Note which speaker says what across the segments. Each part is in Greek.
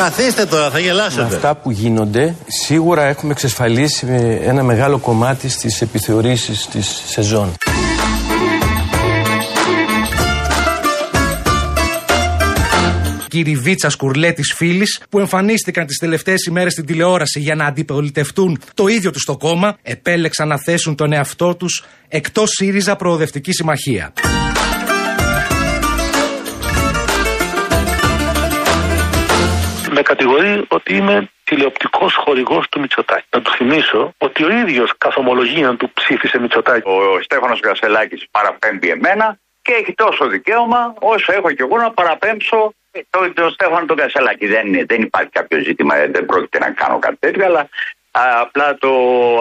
Speaker 1: Καθίστε τώρα, θα γελάσετε.
Speaker 2: Με αυτά που γίνονται, σίγουρα έχουμε εξασφαλίσει ένα μεγάλο κομμάτι στις επιθεωρήσεις της σεζόν.
Speaker 3: Βίτσα Κουρλέ τη φίλης που εμφανίστηκαν τις τελευταίες ημέρες στην τηλεόραση για να αντιπολιτευτούν το ίδιο τους το κόμμα, επέλεξαν να θέσουν τον εαυτό τους εκτός ΣΥΡΙΖΑ Προοδευτική Συμμαχία.
Speaker 4: Με κατηγορεί ότι είμαι τηλεοπτικός χορηγός του Μητσοτάκη. Να του θυμίσω ότι ο ίδιος καθ' του ψήφισε Μητσοτάκη.
Speaker 5: Ο Στέφανος Γκασελάκη παραπέμπει εμένα και έχει τόσο δικαίωμα όσο έχω και εγώ να παραπέμψω το, το Στέφανο τον Κασελάκη. Δεν, δεν υπάρχει κάποιο ζήτημα, δεν πρόκειται να κάνω κάτι τέτοιο, αλλά απλά το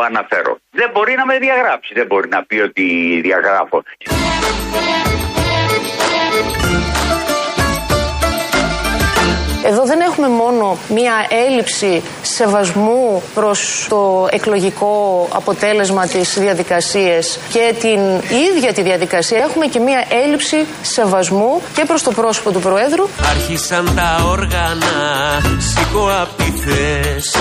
Speaker 5: αναφέρω. Δεν μπορεί να με διαγράψει, δεν μπορεί να πει ότι διαγράφω.
Speaker 6: Εδώ δεν έχουμε μόνο μία έλλειψη σεβασμού προς το εκλογικό αποτέλεσμα της διαδικασίας και την ίδια τη διαδικασία. Έχουμε και μία έλλειψη σεβασμού και προς το πρόσωπο του Προέδρου.
Speaker 7: Άρχισαν τα όργανα, σήκω απ' τη θέση σου.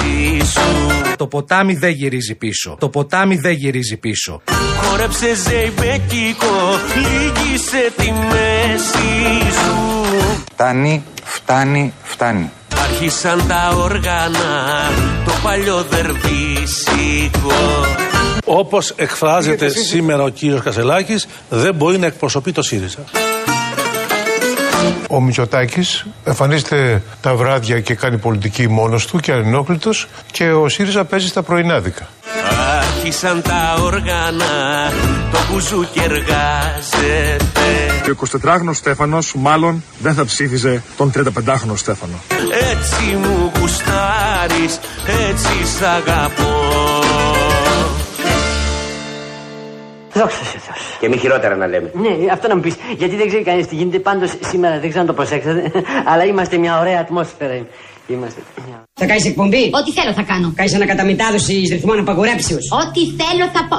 Speaker 3: Το ποτάμι δεν γυρίζει πίσω. Το ποτάμι δεν γυρίζει πίσω.
Speaker 7: Χόρεψε ζεϊμπέκικο, λίγησε τη μέση σου.
Speaker 8: Φτάνει, φτάνει, φτάνει.
Speaker 7: Άρχισαν τα όργανα, το παλιό δερβίσικο.
Speaker 1: Όπως εκφράζεται σήμερα ο κύριος Κασελάκης, δεν μπορεί να εκπροσωπεί το ΣΥΡΙΖΑ.
Speaker 9: Ο Μητσοτάκης εμφανίζεται τα βράδια και κάνει πολιτική μόνος του και ανενόχλητος και ο ΣΥΡΙΖΑ παίζει στα πρωινάδικα.
Speaker 7: Άρχισαν τα όργανα, το μπουζούκι εργάζεται.
Speaker 10: Και ο 24χρονος Στέφανος μάλλον δεν θα ψήφιζε τον 35χρονο Στέφανο.
Speaker 7: Έτσι μου γουστάρεις, έτσι σ' αγαπώ.
Speaker 11: Δόξα σε Θεός.
Speaker 12: Και μη χειρότερα να λέμε.
Speaker 11: Ναι, αυτό να μου πεις. Γιατί δεν ξέρει κανείς τι γίνεται. Πάντως σήμερα δεν ξέρω να το προσέξετε. Αλλά είμαστε μια ωραία ατμόσφαιρα. Είμαστε.
Speaker 13: Θα κάνεις εκπομπή;
Speaker 14: Ό,τι θέλω θα κάνω.
Speaker 13: Κάνεις ανακαταμετάδοση ρυθμών απαγορέψεως.
Speaker 14: Ό,τι θέλω θα πω.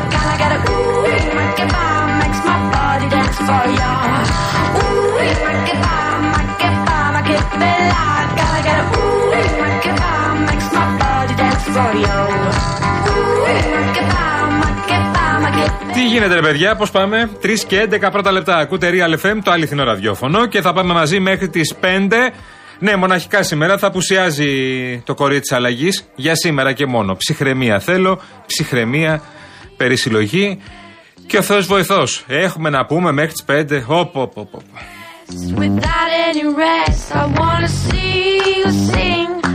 Speaker 15: Τι γίνεται, ρε παιδιά, πώς πάμε; 3 και 11 πρώτα λεπτά. Ακούτε Real FM, το αληθινό ραδιόφωνο. Και θα πάμε μαζί μέχρι τις 5. Ναι, μοναχικά σήμερα θα απουσιάζει το κορίτσι της αλλαγής. Για σήμερα και μόνο. Ψυχραιμία θέλω, ψυχραιμία, περισυλλογή. Και ο Θεός βοηθός. Έχουμε να πούμε μέχρι τις 5. Οπ, οπ, οπ.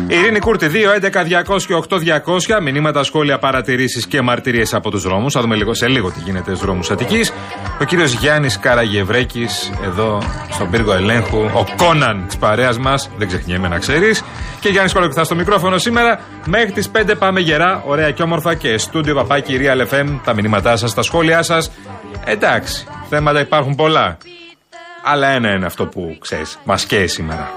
Speaker 15: Ειρήνη Κούρτη, 2, 11, 200 και 8, 200. Μηνύματα, σχόλια, παρατηρήσεις και μαρτυρίες από τους δρόμους. Θα δούμε λίγο, σε λίγο τι γίνεται στους δρόμους Αττικής. Ο κύριος Γιάννης Καραγευρέκης, εδώ στον πύργο ελέγχου. Ο Κόναν της παρέας μας, δεν ξεχνιέμαι να ξέρεις. Και Γιάννης Κολοκυθά στο μικρόφωνο σήμερα. Μέχρι τις 5 πάμε γερά, ωραία και όμορφα και στούντιο παπάκι Real FM. Τα μηνύματά σας, τα σχόλιά σας. Εντάξει, θέματα υπάρχουν πολλά. Αλλά ένα είναι αυτό που ξέρεις, μας καίει σήμερα.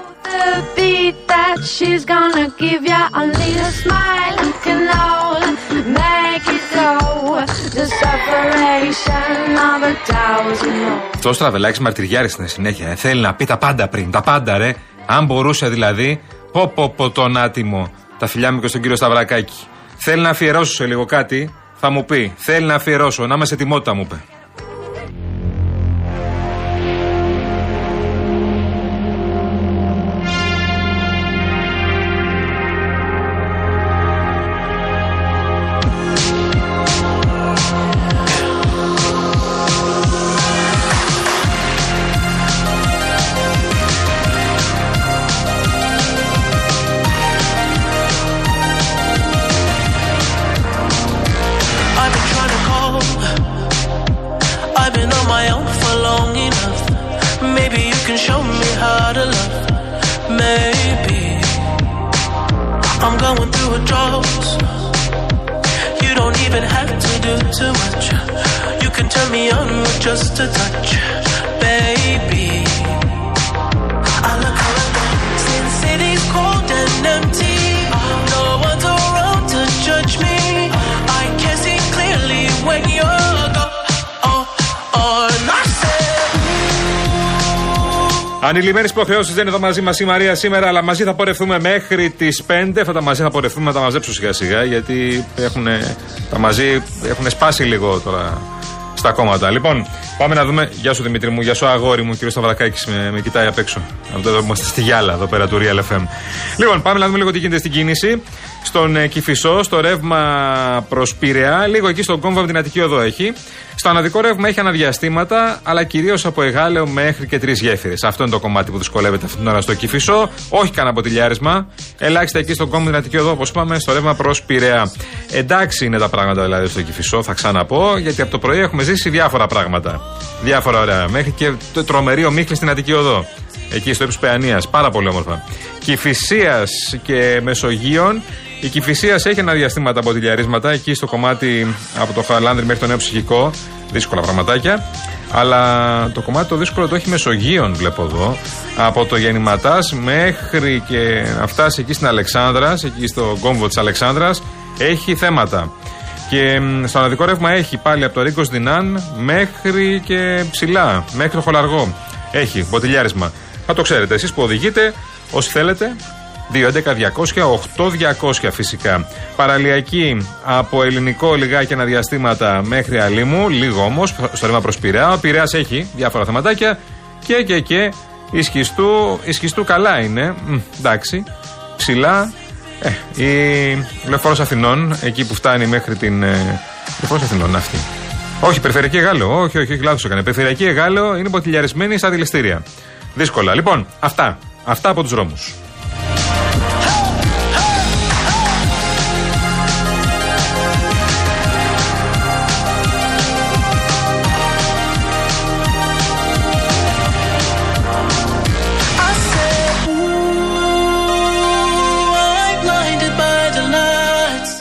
Speaker 15: Αυτός ο Στραβελάκη μαρτυριάρης στην συνέχεια. Ε. Θέλει να πει τα πάντα πριν, τα πάντα ρε. Αν μπορούσε δηλαδή, πω πω πω τον άτιμο. Τα φιλιά μου και στον κύριο Σταυρακάκη. Θέλει να αφιερώσω σε λίγο κάτι, θα μου πει. Θέλει να αφιερώσω, να είμαι σε τιμότητα μου είπε.
Speaker 7: Me on with just a touch, baby. I look around, since city's cold and empty. No one's around to judge me. I can see clearly when you're gone. Oh, oh, and I said.
Speaker 15: Ανηλυμένε υποχρεώσεις δεν είναι εδώ μαζί μας η Μαρία σήμερα, αλλά μαζί θα πορευτούμε μέχρι τις 5. Αυτά τα μαζί θα πορευτούμε να τα μαζέψω σιγά σιγά, γιατί έχουν, τα μαζί έχουν σπάσει λίγο τώρα στα κόμματα. Λοιπόν, πάμε να δούμε. Γεια σου Δημήτρη μου, γεια σου αγόρι μου, κύριο Σταυρακάκης με, με κοιτάει απ' έξω. Από εδώ είμαστε στη Γιάλα, εδώ πέρα του Real FM. Λοιπόν, πάμε να δούμε λίγο τι γίνεται στην κίνηση. Στον ε, Κυφισό, στο ρεύμα προς Πειραιά, λίγο εκεί στον κόμβο από την Αττική Οδό έχει. Στο αναδικό ρεύμα έχει αναδιαστήματα, αλλά κυρίως από Εγάλεο μέχρι και τρεις γέφυρες. Αυτό είναι το κομμάτι που δυσκολεύεται αυτή την ώρα στο Κυφισό. Όχι κανένα ποτηλιάρισμα. Ελάχιστα εκεί στον κόμβο την Αττική Οδό, όπως είπαμε, στο ρεύμα προς Πειραιά. Εντάξει είναι τα πράγματα δηλαδή στο Κυφισό, θα ξαναπώ, γιατί από το πρωί έχουμε ζήσει διάφορα πράγματα. Διάφορα ωραία. Μέχρι και το τρομερή ομίχλη στην Αττική Οδό. Εκεί στο ύψος Παιανίας. Πάρα πολύ όμορφα. Κυφυσίας και Μεσογείων. Η Κυφυσίας έχει αναδιαστήματα από τηλιαρίσματα εκεί στο κομμάτι από το Χαλάνδρι μέχρι το νέο ψυχικό. Δύσκολα πραγματάκια. Αλλά το κομμάτι το δύσκολο το έχει Μεσογείων, βλέπω εδώ. Από το Γεννηματάς μέχρι και να φτάσει εκεί στην Αλεξάνδρας, εκεί στο κόμβο της Αλεξάνδρας, έχει θέματα. Και μ, στο αναδικό ρεύμα έχει πάλι από το Ρίκο Δινάν μέχρι και ψηλά, μέχρι το Χολαργό. Έχει μποτιλιάρισμα. Θα το ξέρετε εσείς που οδηγείτε, όσοι θέλετε. 2.11.200.8.200 φυσικά. Παραλιακή από ελληνικό λιγάκι αναδιαστήματα μέχρι Αλήμου, λίγο όμως, στο ρεύμα προς Πειραιά. Ο Πειραιά έχει διάφορα θεματάκια και και και ισχυστού, ισχυστού καλά είναι. Μ, εντάξει. Ψηλά. Ε, η λεωφόρος Αθηνών, εκεί που φτάνει μέχρι την. Ε, λεωφόρος Αθηνών αυτή. Όχι, περιφερειακή Εγάλεο. Όχι, όχι, όχι λάθος έκανε. Περιφερειακή Εγάλεο είναι ποτηλιαρισμένη στα δηληστήρια. Δύσκολα. Λοιπόν, αυτά. Αυτά από
Speaker 7: τους δρόμους.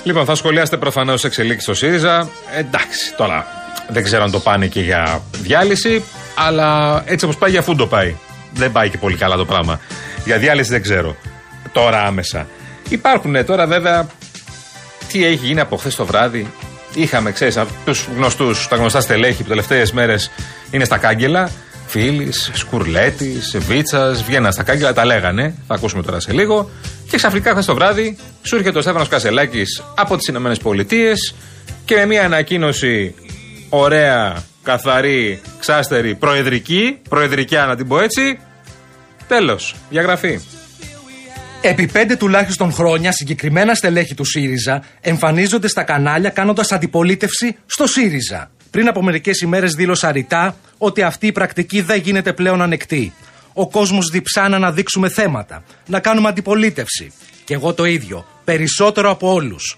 Speaker 15: Λοιπόν, θα σχολιάσετε προφανώς εξελίξεις στο ΣΥΡΙΖΑ. Εντάξει, τώρα δεν ξέρω αν το πάνε και για διάλυση, αλλά έτσι όπως πάει για φούντο πάει. Δεν πάει και πολύ καλά το πράγμα. Για διάλυση δεν ξέρω. Τώρα άμεσα. Υπάρχουν τώρα βέβαια. Τι έχει γίνει από χθες το βράδυ. Είχαμε, ξέρεις, του γνωστούς, τα γνωστά στελέχη που τελευταίες μέρες είναι στα κάγκελα. Φίλης, Σκουρλέτης, Βίτσας, βγαίναν στα κάγκελα, τα λέγανε. Θα ακούσουμε τώρα σε λίγο. Και ξαφνικά χθες το βράδυ σου έρχεται ο Στέφανος Κασελάκης από τις Ηνωμένες Πολιτείες και με μια ανακοίνωση ωραία, καθαρή, ξάστερη, προεδρική, προεδρικιά να την πω έτσι. Τέλος. Διαγραφή.
Speaker 3: Επί πέντε τουλάχιστον χρόνια, συγκεκριμένα στελέχη του ΣΥΡΙΖΑ εμφανίζονται στα κανάλια κάνοντας αντιπολίτευση στο ΣΥΡΙΖΑ. Πριν από μερικές ημέρες δήλωσα ρητά ότι αυτή η πρακτική δεν γίνεται πλέον ανεκτή. Ο κόσμος διψά να αναδείξουμε θέματα, να κάνουμε αντιπολίτευση. Και εγώ το ίδιο, περισσότερο από όλους.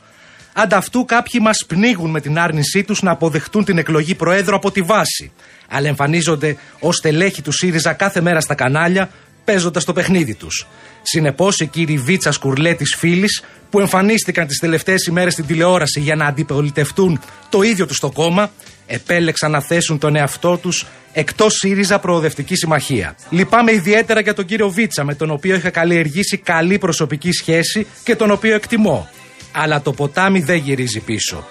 Speaker 3: Ανταυτού κάποιοι μας πνίγουν με την άρνησή τους να αποδεχτούν την εκλογή Προέδρου από τη βάση. Αλλά εμφανίζονται ως στελέχη του ΣΥΡΙΖΑ κάθε μέρα στα κανάλια, παίζοντας το παιχνίδι τους. Συνεπώς, οι κύριοι Βίτσα Κουρλέτη Φίλης, που εμφανίστηκαν τις τελευταίες ημέρες στην τηλεόραση για να αντιπολιτευτούν το ίδιο τους το κόμμα, επέλεξαν να θέσουν τον εαυτό τους εκτός ΣΥΡΙΖΑ Προοδευτική Συμμαχία. Λυπάμαι ιδιαίτερα για τον κύριο Βίτσα, με τον οποίο είχα καλλιεργήσει καλή προσωπική σχέση και τον οποίο εκτιμώ. Αλλά το ποτάμι δεν γυρίζει πίσω.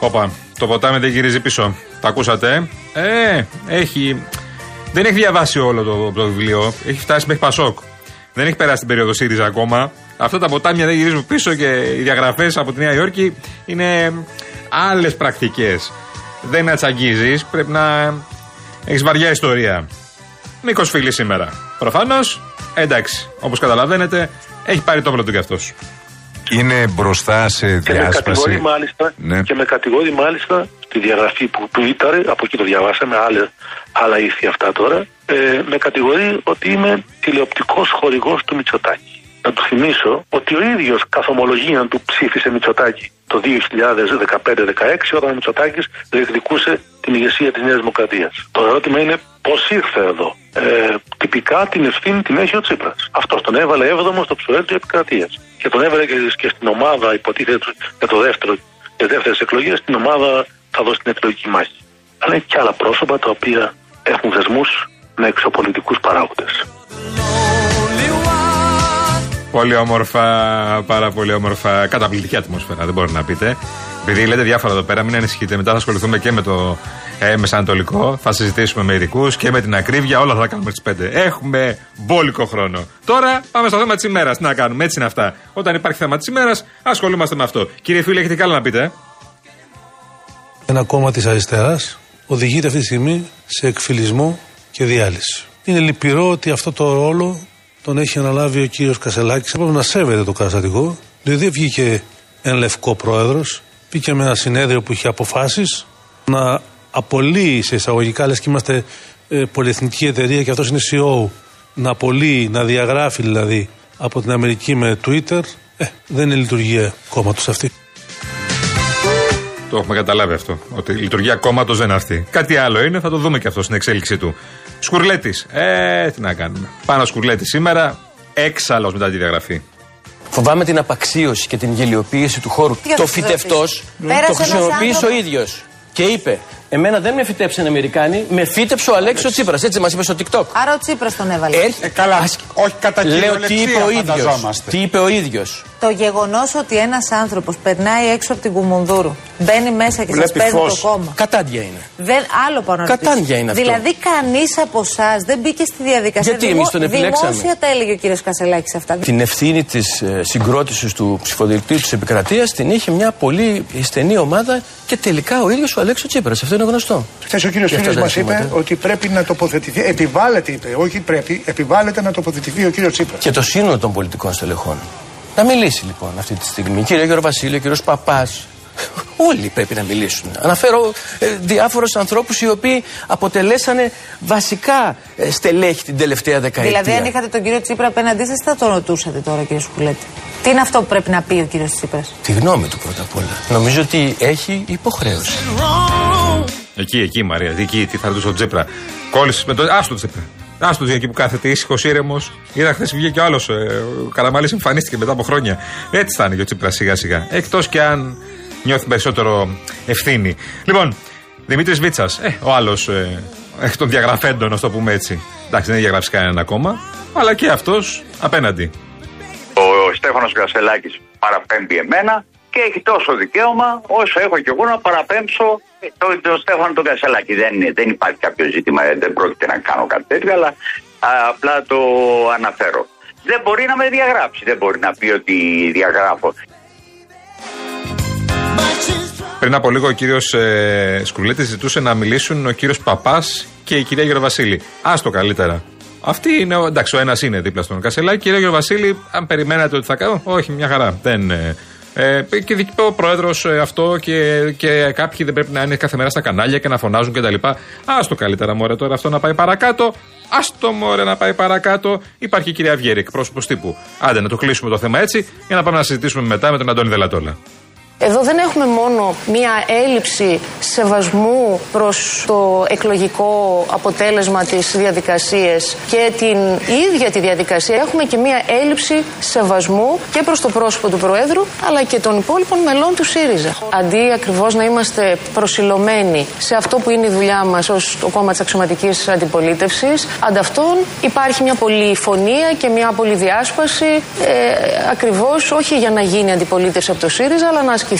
Speaker 15: Όπα, το ποτάμι δεν γυρίζει πίσω. Τα ακούσατε, ε; Ε, έχει. Δεν έχει διαβάσει όλο το, το βιβλίο. Έχει φτάσει μέχρι Πασόκ. Δεν έχει περάσει την περίοδο ΣΥΡΙΖΑ ακόμα. Αυτά τα ποτάμια δεν γυρίζουν πίσω και οι διαγραφές από τη Νέα Υόρκη είναι άλλες πρακτικές. Δεν ατσαγγίζεις, πρέπει να έχεις βαριά ιστορία. Νίκος Φίλης σήμερα. Προφανώς, εντάξει, όπως καταλαβαίνετε, έχει πάρει το όπλο του κι αυτός.
Speaker 8: Είναι μπροστά σε
Speaker 4: Και με
Speaker 8: διάσπαση.
Speaker 4: κατηγορεί μάλιστα,
Speaker 8: Ναι.
Speaker 4: και με κατηγορεί μάλιστα στη διαγραφή που, που ήταν, από εκεί το διαβάσαμε, άλλα, άλλα ήθη αυτά τώρα, ε, με κατηγορεί ότι είμαι τηλεοπτικός χορηγός του Μητσοτάκη. Να του θυμίσω ότι ο ίδιος καθ' ομολογία του ψήφισε Μητσοτάκη το 2015-16 όταν ο Μητσοτάκης διεκδικούσε την ηγεσία της Νέας Δημοκρατίας. Το ερώτημα είναι πώς ήρθε εδώ. Ε, τυπικά την ευθύνη την έχει ο Τσίπρας. Αυτός τον έβαλε 7ο στο ψωέρ της επικρατείας. Και τον έβαλε και, και στην ομάδα, υποτίθεται για το δεύτερο, για δεύτερες εκλογές, στην ομάδα θα δώσει την εκλογική μάχη. Αλλά έχει και άλλα πρόσωπα τα οποία έχουν δεσμού με εξωπολιτικούς παράγοντες.
Speaker 15: Πολύ όμορφα, πάρα πολύ όμορφα. Καταπληκτική ατμόσφαιρα, δεν μπορεί να πείτε. Επειδή λέτε διάφορα εδώ πέρα, μην ανησυχείτε. Μετά θα ασχοληθούμε και με το ε, Μεσανατολικό. Θα συζητήσουμε με ειδικούς και με την ακρίβεια. Όλα θα τα κάνουμε στι 5. Έχουμε μπόλικο χρόνο. Τώρα πάμε στο θέμα της ημέρας. Τι να κάνουμε, έτσι είναι αυτά. Όταν υπάρχει θέμα της ημέρας, ασχολούμαστε με αυτό. Κύριε φίλε, έχετε καλά να πείτε;
Speaker 1: Ένα κόμμα της αριστεράς οδηγείται αυτή τη στιγμή σε εκφυλισμό και διάλυση. Είναι λυπηρό ότι αυτό το ρόλο τον έχει αναλάβει ο κύριος Κασελάκης. Έπρεπε να σέβεται το καταστατικό, διότι δεν βγήκε ένα λευκό πρόεδρος, βγήκε με ένα συνέδριο που είχε αποφάσεις να απολύει σε εισαγωγικά, λες και είμαστε ε, πολυεθνική εταιρεία και αυτός είναι CEO, να απολύει, να διαγράφει δηλαδή από την Αμερική με Twitter. Ε, δεν είναι λειτουργία κόμματος αυτή.
Speaker 15: Το έχουμε καταλάβει αυτό. Ότι η λειτουργία κόμματο δεν είναι αυτή. Κάτι άλλο είναι, θα το δούμε και αυτό στην εξέλιξή του. Σκουρλέτης. Ε, τι να κάνουμε. Πάνω σκουρλέτη σήμερα, έξαλλος μετά τη διαγραφή.
Speaker 2: Φοβάμαι την απαξίωση και την γελιοποίηση του χώρου.
Speaker 12: Τι
Speaker 2: Το
Speaker 12: θα
Speaker 2: φυτευτός
Speaker 12: Πέρασε
Speaker 2: το
Speaker 12: ένας
Speaker 2: χρησιμοποίησε ο
Speaker 12: άνθρωπος-
Speaker 2: ίδιος. Και είπε, Εμένα δεν με φυτέψαν Αμερικάνοι, με φύτεψε ο Αλέξο Τσίπρας. Έτσι μας είπες στο TikTok.
Speaker 12: Άρα ο Τσίπρας τον έβαλε.
Speaker 2: Έρχεται-
Speaker 16: καλά, όχι κατά
Speaker 2: Λέω τι
Speaker 16: κυριολεξία
Speaker 2: είπε ο ίδιος.
Speaker 16: φανταζόμαστε.
Speaker 2: Τι είπε ο ίδιος.
Speaker 12: Το γεγονός ότι ένας άνθρωπος περνάει έξω από την Κουμουνδούρου, μπαίνει μέσα και σας
Speaker 2: Βλέπει
Speaker 12: παίρνει
Speaker 2: φως.
Speaker 12: το κόμμα.
Speaker 2: Κατάντια είναι.
Speaker 12: Δεν, άλλο πάνω να
Speaker 2: Κατάντια
Speaker 12: ρωτήσω.
Speaker 2: είναι αυτό.
Speaker 12: Δηλαδή, κανείς από εσάς δεν μπήκε στη διαδικασία.
Speaker 2: Γιατί εμείς τον επιλέξαμε;
Speaker 12: Δημόσια τα έλεγε ο κύριος Κασελάκης αυτά.
Speaker 2: Την ευθύνη της ε, συγκρότησης του ψηφοδελτίου της επικρατείας την είχε μια πολύ στενή ομάδα και τελικά ο ίδιος ο Αλέξο Τσίπρας. Αυτό είναι γνωστό.
Speaker 17: Χθες ο κύριος
Speaker 2: Και αυτά
Speaker 17: Φίλος
Speaker 2: τα
Speaker 17: μας είπε
Speaker 2: αισθήματα.
Speaker 17: ότι πρέπει να τοποθετηθεί. Επιβάλλεται, είπε, όχι πρέπει, επιβάλλεται να τοποθετηθεί ο κύριος Τσίπρας.
Speaker 2: Και το σύνολο των πολιτικών στελεχών. Να μιλήσει λοιπόν αυτή τη στιγμή. Κύριε Γιώργο Βασίλειο, κύριος Παπάς. Όλοι πρέπει να μιλήσουν. Αναφέρω ε, διάφορους ανθρώπους οι οποίοι αποτελέσανε βασικά ε, στελέχη την τελευταία δεκαετία.
Speaker 12: Δηλαδή, αν είχατε τον κύριο Τσίπρα απέναντί σας, θα τον ρωτούσατε τώρα, κύριε Σκουλέτη. Τι είναι αυτό που πρέπει να πει ο κύριος Τσίπρας;
Speaker 2: Τη γνώμη του πρώτα απ' όλα. Νομίζω ότι έχει υποχρέωση.
Speaker 15: Εκεί, εκεί, Μαρία. Εκεί, τι θα ρωτήσω τον Τσίπρα. Κόλλησες με το. Άστο Τσίπρα. Άστο εκεί που κάθεται, ήσυχος, ήρεμος. Είδα χθες βγήκε ο άλλος. Ε, ο Καραμαλή εμφανίστηκε μετά από χρόνια. Έτσι θα είναι και ο Τσίπρα σιγά σιγά. Εκτός και αν νιώθει περισσότερο ευθύνη. Λοιπόν, Δημήτρης Βίτσας, ε, ο άλλος ε, εκ των διαγραφέντων, να το πούμε έτσι. Εντάξει, δεν έχει διαγράψει κανένα ακόμα. Αλλά και αυτός απέναντι.
Speaker 5: Ο Στέφανος Κασελάκης παραπέμπει εμένα και έχει τόσο δικαίωμα όσο έχω και εγώ να παραπέμψω τον, τον Στέφανο τον Κασελάκη. Δεν, είναι- δεν υπάρχει κάποιο ζήτημα, ε, δεν πρόκειται να κάνω κάτι τέτοιο, αλλά α, απλά το αναφέρω. Δεν μπορεί να με διαγράψει, δεν μπορεί να πει ότι διαγράφω.
Speaker 15: Πριν από λίγο ο κύριος ε, Σκουλέτη ζητούσε να μιλήσουν ο κύριος Παπάς και η κυρία Γεροβασίλη. Άστο καλύτερα. Αυτή είναι, ο- εντάξει, ο ένας είναι δίπλα στον Κασελάκη. Κυρία Γεροβασίλη, αν περιμένατε ότι θα κάνω, όχι, μια χαρά. Δεν, ε, ε, και δική- ο πρόεδρος αυτό και, και κάποιοι δεν πρέπει να είναι κάθε μέρα στα κανάλια και να φωνάζουν κτλ. Άστο καλύτερα, μωρέ, τώρα αυτό να πάει παρακάτω. Άστο μωρέ να πάει παρακάτω. Υπάρχει η κυρία Βιέρη, εκπρόσωπος τύπου. Άντε να το κλείσουμε το θέμα έτσι για να πάμε να συζητήσουμε μετά με τον Αντώνη Δελατόλα.
Speaker 6: Εδώ δεν έχουμε μόνο μία έλλειψη σεβασμού προς το εκλογικό αποτέλεσμα της διαδικασίας και την ίδια τη διαδικασία. Έχουμε και μία έλλειψη σεβασμού και προς το πρόσωπο του Προέδρου αλλά και των υπόλοιπων μελών του ΣΥΡΙΖΑ. Αντί ακριβώς να είμαστε προσιλωμένοι σε αυτό που είναι η δουλειά μας ως το κόμμα της αξιωματικής αντιπολίτευσης, ανταυτόν υπάρχει μια πολυφωνία και μια πολυδιάσπαση ε, ακριβώς όχι για να γίνει αντιπολίτευση από το ΣΥΡΙΖΑ αλλά να ασκηθεί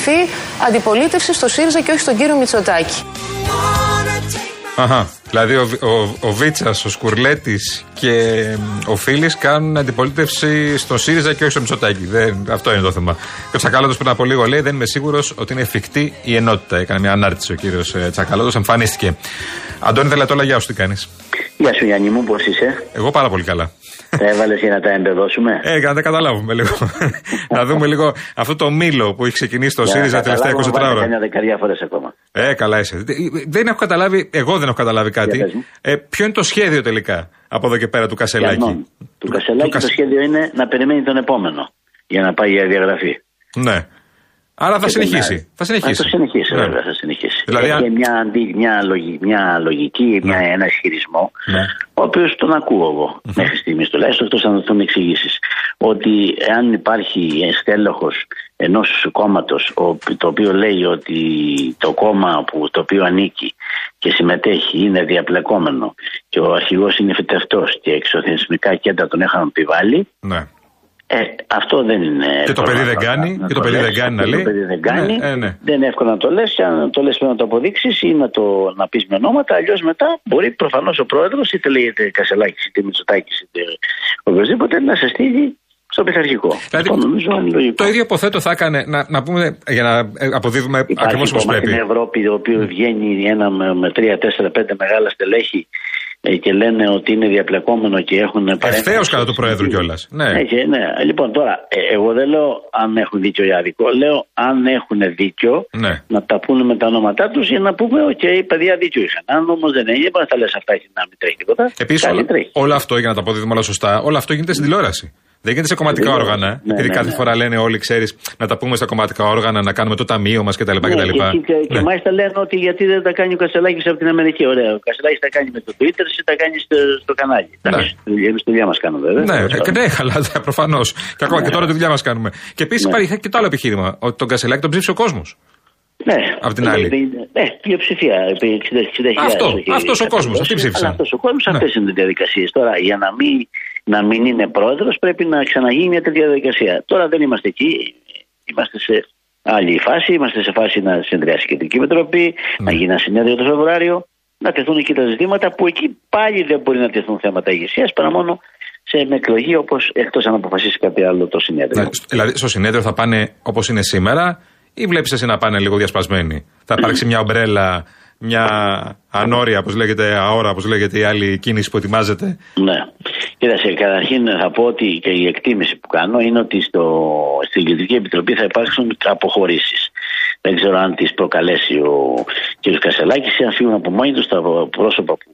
Speaker 6: αντιπολίτευσης στο ΣΥΡΙΖΑ και όχι στον κύριο Μητσοτάκη.
Speaker 15: Αχα. Δηλαδή ο, ο, ο Βίτσας, ο Σκουρλέτης και μ, ο Φίλης κάνουν αντιπολίτευση στον ΣΥΡΙΖΑ και όχι στο Μητσοτάκη. Δεν, αυτό είναι το θέμα. Και ο Τσακαλώτος πριν από λίγο λέει: Δεν είμαι σίγουρος ότι είναι εφικτή η ενότητα. Έκανε μια ανάρτηση ο κύριος Τσακαλώτος, εμφανίστηκε. Αντώνη Δελατόλα, γεια σου, τι κάνεις;
Speaker 16: Γεια σου Γιάννη μου, πώς είσαι;
Speaker 15: Εγώ πάρα πολύ καλά.
Speaker 16: Τα έβαλες για να τα εμπεδώσουμε;
Speaker 15: Ε, για να τα καταλάβουμε λίγο. να δούμε λίγο αυτό το μήλο που έχει ξεκινήσει το ΣΥΡΙΖΑ τελευταία 24 ώρα.
Speaker 16: Καμιά δεκαετία φορές ακόμα.
Speaker 15: Ε, καλά είσαι. Δεν έχω καταλάβει, εγώ δεν έχω καταλάβει κάτι. Ε, ποιο είναι το σχέδιο τελικά από εδώ και πέρα του Κασελάκη;
Speaker 16: Του Κασελάκη το σχέδιο είναι να περιμένει τον επόμενο για να πάει για διαγραφή.
Speaker 15: Ναι. Άρα θα συνεχίσει. Θα συνεχίσει.
Speaker 16: Θα συνεχίσει,
Speaker 15: Ναι.
Speaker 16: βέβαια, θα συνεχίσει.
Speaker 15: Δηλαδή,
Speaker 16: Έχει
Speaker 15: αν-
Speaker 16: μια, αντι- μια, λογι- μια λογική, μια, ένα ισχυρισμό,
Speaker 15: Ναι.
Speaker 16: ο οποίος τον ακούω εγώ μέχρι στιγμής τουλάχιστον, εκτό αν δοθούν εξηγήσεις. Ότι αν υπάρχει στέλεχος ενός κόμματος το οποίο λέει ότι το κόμμα που, το οποίο ανήκει και συμμετέχει είναι διαπλεκόμενο και ο αρχηγός είναι φυτευτός και εξωθεσμικά κέντρα τον είχαν επιβάλει,
Speaker 15: Ναι.
Speaker 16: Ε, αυτό δεν είναι.
Speaker 15: Και το παιδί δεν
Speaker 16: εύκολο
Speaker 15: κάνει,
Speaker 16: να- να
Speaker 15: και το παιδί
Speaker 16: λες,
Speaker 15: δεν κάνει να
Speaker 16: και
Speaker 15: λέει.
Speaker 16: Το παιδί δεν κάνει.
Speaker 15: Ναι, ε, ναι.
Speaker 16: Δεν είναι εύκολο να το λες. Και αν το λες πρέπει να το αποδείξει ή να το να πεις με ονόματα. Αλλιώς μετά μπορεί προφανώς ο πρόεδρος, είτε λέγεται Κασελάκης, είτε Μητσοτάκης, είτε οποιοδήποτε, να σε στείλει στο πειθαρχικό.
Speaker 15: Δηλαδή,
Speaker 16: Αυτό νομίζω είναι λογικό.
Speaker 15: Το ίδιο υποθέτω θα έκανε, να, να πούμε, για να ε, αποδίδουμε ακριβώς
Speaker 16: Υπάρχει
Speaker 15: όπως
Speaker 16: κομμάτι
Speaker 15: πρέπει.
Speaker 16: στην Ευρώπη το οποίο βγαίνει ένα με, με τρία, τέσσερα, πέντε μεγάλα στελέχη ε, και λένε ότι είναι διαπλεκόμενο και έχουν
Speaker 15: Ευθέως κατά του Προέδρου κιόλας. Ναι.
Speaker 16: Ναι, και, ναι. Λοιπόν, τώρα, ε, εγώ δεν λέω αν έχουν δίκιο ή άδικο. Λέω αν έχουν δίκιο
Speaker 15: ναι.
Speaker 16: να τα πούνε με τα ονόματά τους για να πούμε: Οκ, παιδιά δίκιο είχαν. Αν όμως δεν είναι, δεν θα λες αυτά και να μην τρέχει τίποτα.
Speaker 15: Επίσης,
Speaker 16: Καλή
Speaker 15: όλο,
Speaker 16: τρέχει.
Speaker 15: όλο αυτό για να τα αποδίδουμε όλα σωστά, όλο αυτό γίνεται στην τηλεόραση. Δεν γίνεται σε κομματικά
Speaker 16: Στην
Speaker 15: όργανα.
Speaker 16: τηλεόραση. Ναι,
Speaker 15: επειδή
Speaker 16: ναι,
Speaker 15: κάθε
Speaker 16: ναι.
Speaker 15: φορά λένε όλοι, ξέρεις, να τα πούμε στα κομματικά όργανα, να κάνουμε το ταμείο μας κτλ.
Speaker 16: Ναι,
Speaker 15: κτλ.
Speaker 16: και, και, και μάλιστα λένε ότι γιατί δεν τα κάνει ο Κασελάκης από την Αμερική. Ωραία. Ο Κασελάκης τα κάνει με το Twitter, εσύ τα κάνει στο, στο κανάλι. Εμείς τη δουλειά μας κάνουμε βέβαια.
Speaker 15: Ναι, ε, ναι, αλλά προφανώς. Και ακόμα και τώρα τη δουλειά μας κάνουμε. Και επίσης
Speaker 16: Ναι.
Speaker 15: υπάρχει και το άλλο επιχείρημα, ότι τον Κασελάκη τον ψήφισε ο κόσμος.
Speaker 16: Ναι.
Speaker 15: Απ' την άλλη.
Speaker 16: Ναι, πλειοψηφία. επί 60.000.
Speaker 15: Αυτό,
Speaker 16: όχι
Speaker 15: αυτός ο κόσμος, αυτοί ψήφισαν.
Speaker 16: Αυτός ο κόσμος,
Speaker 15: Ναι.
Speaker 16: αυτές είναι οι διαδικασίες. Τώρα, για να μην, να μην είναι πρόεδρος, πρέπει να ξαναγίνει μια τέτοια διαδικασία. Τώρα δεν είμαστε εκεί. Είμαστε σε άλλη φάση. Είμαστε σε φάση να συνεδριάσει η Κεντρική Επιτροπή,
Speaker 15: Ναι.
Speaker 16: να γίνει ένα συνέδριο το Φεβρουάριο, να τεθούν εκεί τα ζητήματα που εκεί πάλι δεν μπορεί να τεθούν θέματα ηγεσίας παρά μόνο σε με εκλογή όπως εκτός αν αποφασίσει κάτι άλλο το συνέδριο.
Speaker 15: Ναι, σ- δηλαδή, στο συνέδριο θα πάνε όπως είναι σήμερα, ή βλέπεις εσύ να πάνε λίγο διασπασμένοι; Θα υπάρξει μια ομπρέλα, μια ανώρια, όπως λέγεται, αόρα, όπως λέγεται, η άλλη κίνηση που ετοιμάζεται.
Speaker 16: Ναι. Κοίταξε, καταρχήν θα πω ότι και η εκτίμηση που κάνω είναι ότι στο, στην Κεντρική Επιτροπή θα υπάρξουν αποχωρήσεις. Δεν ξέρω αν τις προκαλέσει ο κ. Κασελάκης ή αν φύγουν από μόνοι τους τα πρόσωπα που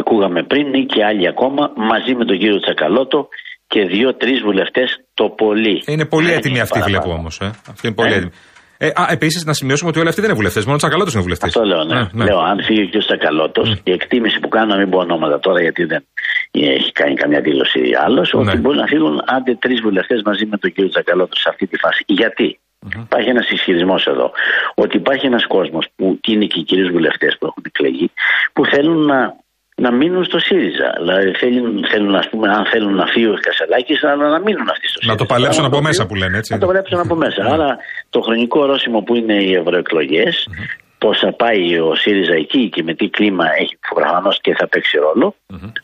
Speaker 16: ακούγαμε πριν ή και άλλοι ακόμα μαζί με τον κύριο Τσακαλώτο και δύο-τρεις βουλευτές το πολύ.
Speaker 15: Είναι πολύ
Speaker 16: Δεν
Speaker 15: έτοιμοι
Speaker 16: είναι
Speaker 15: αυτοί,
Speaker 16: παραπάνω.
Speaker 15: βλέπω όμως. Ε. Αυτοί είναι πολύ
Speaker 16: Ε;
Speaker 15: έτοιμοι. Ε, α, επίσης να σημειώσουμε ότι όλοι αυτοί δεν είναι βουλευτές, μόνο ο Τσακαλώτος είναι βουλευτής.
Speaker 16: Αυτό λέω, ναι. Λέω, αν φύγει ο κ. Τσακαλώτο, η εκτίμηση που κάνω, να μην πω ονόματα τώρα, γιατί δεν έχει κάνει καμιά δήλωση άλλος, ότι μπορεί να φύγουν άντε τρεις βουλευτές μαζί με τον κ. Τσακαλώτο σε αυτή τη φάση. Γιατί; Υπάρχει ένας ισχυρισμός εδώ, ότι υπάρχει ένας κόσμος που και είναι και οι κυρίως βουλευτές που έχουν εκλεγεί, που θέλουν να, να μείνουν στο ΣΥΡΙΖΑ. Δηλαδή θέλουν, θέλουν ας πούμε, αν θέλουν να φύγει ο Κασελάκης, να, να μείνουν αυτοί στο ΣΥΡΙΖΑ.
Speaker 15: Να το παλέψουν
Speaker 16: Πράγμα
Speaker 15: από
Speaker 16: το
Speaker 15: μέσα
Speaker 16: οποίο-
Speaker 15: που λένε, έτσι.
Speaker 16: να το βλέψουν από μέσα. Άρα το χρονικό ορόσημο που είναι οι ευρωεκλογές, πώς θα πάει ο ΣΥΡΙΖΑ εκεί και με τι κλίμα έχει προφανώς και θα παίξει ρόλο.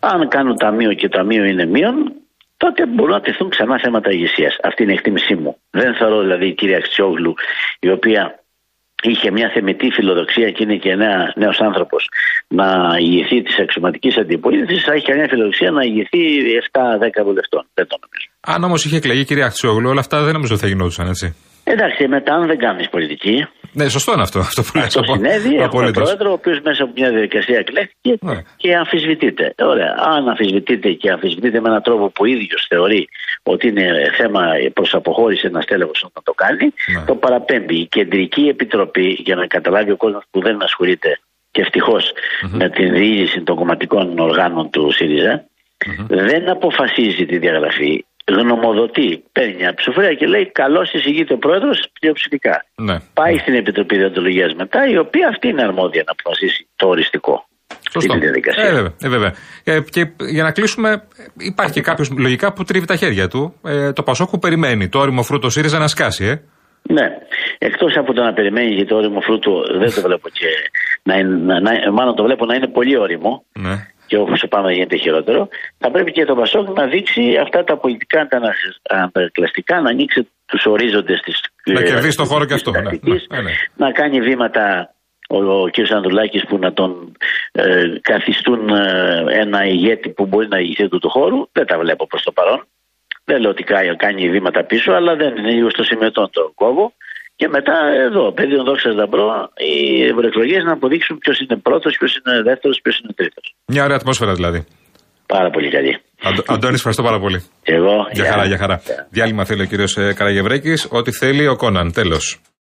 Speaker 16: Αν κάνουν ταμείο και το ταμείο είναι μείον, τότε μπορούν να τεθούν ξανά θέματα ηγεσίας. Αυτή είναι η εκτίμησή μου. Δεν θεωρώ δηλαδή η κυρία Αξιόγλου, η οποία είχε μια θεμητή φιλοδοξία και είναι και νέος άνθρωπος να ηγηθεί της αξιωματικής αντιπολίτευσης, θα έχει καμιά φιλοδοξία να ηγηθεί 7-10 βουλευτών. Δεν το νομίζω.
Speaker 15: Αν όμως είχε εκλεγεί η κυρία Αξιόγλου, όλα αυτά δεν νομίζω ότι θα γινόντουσαν, έτσι.
Speaker 16: Εντάξει, μετά αν δεν κάνεις πολιτική,
Speaker 15: Ναι, σωστό είναι αυτό. Αυτό που λες.
Speaker 16: Το
Speaker 15: απο-
Speaker 16: συνέβη, έχουμε
Speaker 15: απολύτως.
Speaker 16: πρόεδρο, ο οποίος μέσα από μια διαδικασία εκλέχθηκε
Speaker 15: Ναι.
Speaker 16: και αμφισβητείται. Ωραία. Αν αμφισβητείται και αμφισβητείται με έναν τρόπο που ο ίδιος θεωρεί ότι είναι θέμα προς αποχώρηση ένας τέλεχος όταν το κάνει,
Speaker 15: Ναι.
Speaker 16: το παραπέμπει. Η Κεντρική Επιτροπή, για να καταλάβει ο κόσμος που δεν ασχολείται και ευτυχώς με την διοίκηση των κομματικών οργάνων του ΣΥΡΙΖΑ, δεν αποφασίζει τη διαγραφή. Γνωμοδοτεί, παίρνει μια ψηφοφορία και λέει: Καλώς εισηγείται ο πρόεδρος πλειοψηφικά.
Speaker 15: Ναι.
Speaker 16: Πάει στην Επιτροπή Διοντολογίας μετά, η οποία αυτή είναι αρμόδια να αποφασίσει το οριστικό.
Speaker 15: Σωστό.
Speaker 16: Στην διαδικασία.
Speaker 15: Ε, βέβαια. Ε, βέβαια. Ε, και για να κλείσουμε, υπάρχει και κάποιος λογικά που τρίβει τα χέρια του. Ε, το Πασόκ που περιμένει το όριμο φρούτο ΣΥΡΙΖΑ να σκάσει, ε.
Speaker 16: Ναι. Εκτός από το να περιμένει για το όριμο φρούτο, δεν το βλέπω και. Να, είναι- να, να, μάλλον το βλέπω να είναι πολύ όριμο
Speaker 15: Ναι.
Speaker 16: Και όσο πάμε να γίνεται χειρότερο. Θα πρέπει και το Πασόκ να δείξει αυτά τα πολιτικά τα ανα- αντανακλαστικά, να ανοίξει τους ορίζοντες της.
Speaker 15: Να κερδίσει το χώρο και αυτό. Ναι, ναι, ναι, ναι.
Speaker 16: να κάνει βήματα ο, ο κ. Ανδρουλάκης που να τον ε, καθιστούν ε, ένα ηγέτη που μπορεί να ηγηθεί του, του χώρου. Δεν τα βλέπω προς το παρόν. Δεν λέω ότι κάνει, κάνει βήματα πίσω, αλλά δεν είναι λίγο στο συμμετόν το κόβο. Και μετά εδώ, παιδί δόξα δαμπρό, οι ευρωεκλογές να αποδείξουν ποιος είναι πρώτος, ποιος είναι δεύτερος, ποιος είναι τρίτος.
Speaker 15: Μια ωραία ατμόσφαιρα δηλαδή.
Speaker 16: Πάρα πολύ καλή.
Speaker 15: Αντ- Αντώνης, ευχαριστώ πάρα πολύ.
Speaker 16: Και εγώ.
Speaker 15: Για
Speaker 16: γεια.
Speaker 15: χαρά, για χαρά. Διάλειμμα θέλει ο κύριος Καραγευρέκη. Ό,τι θέλει ο Κόναν. Τέλος.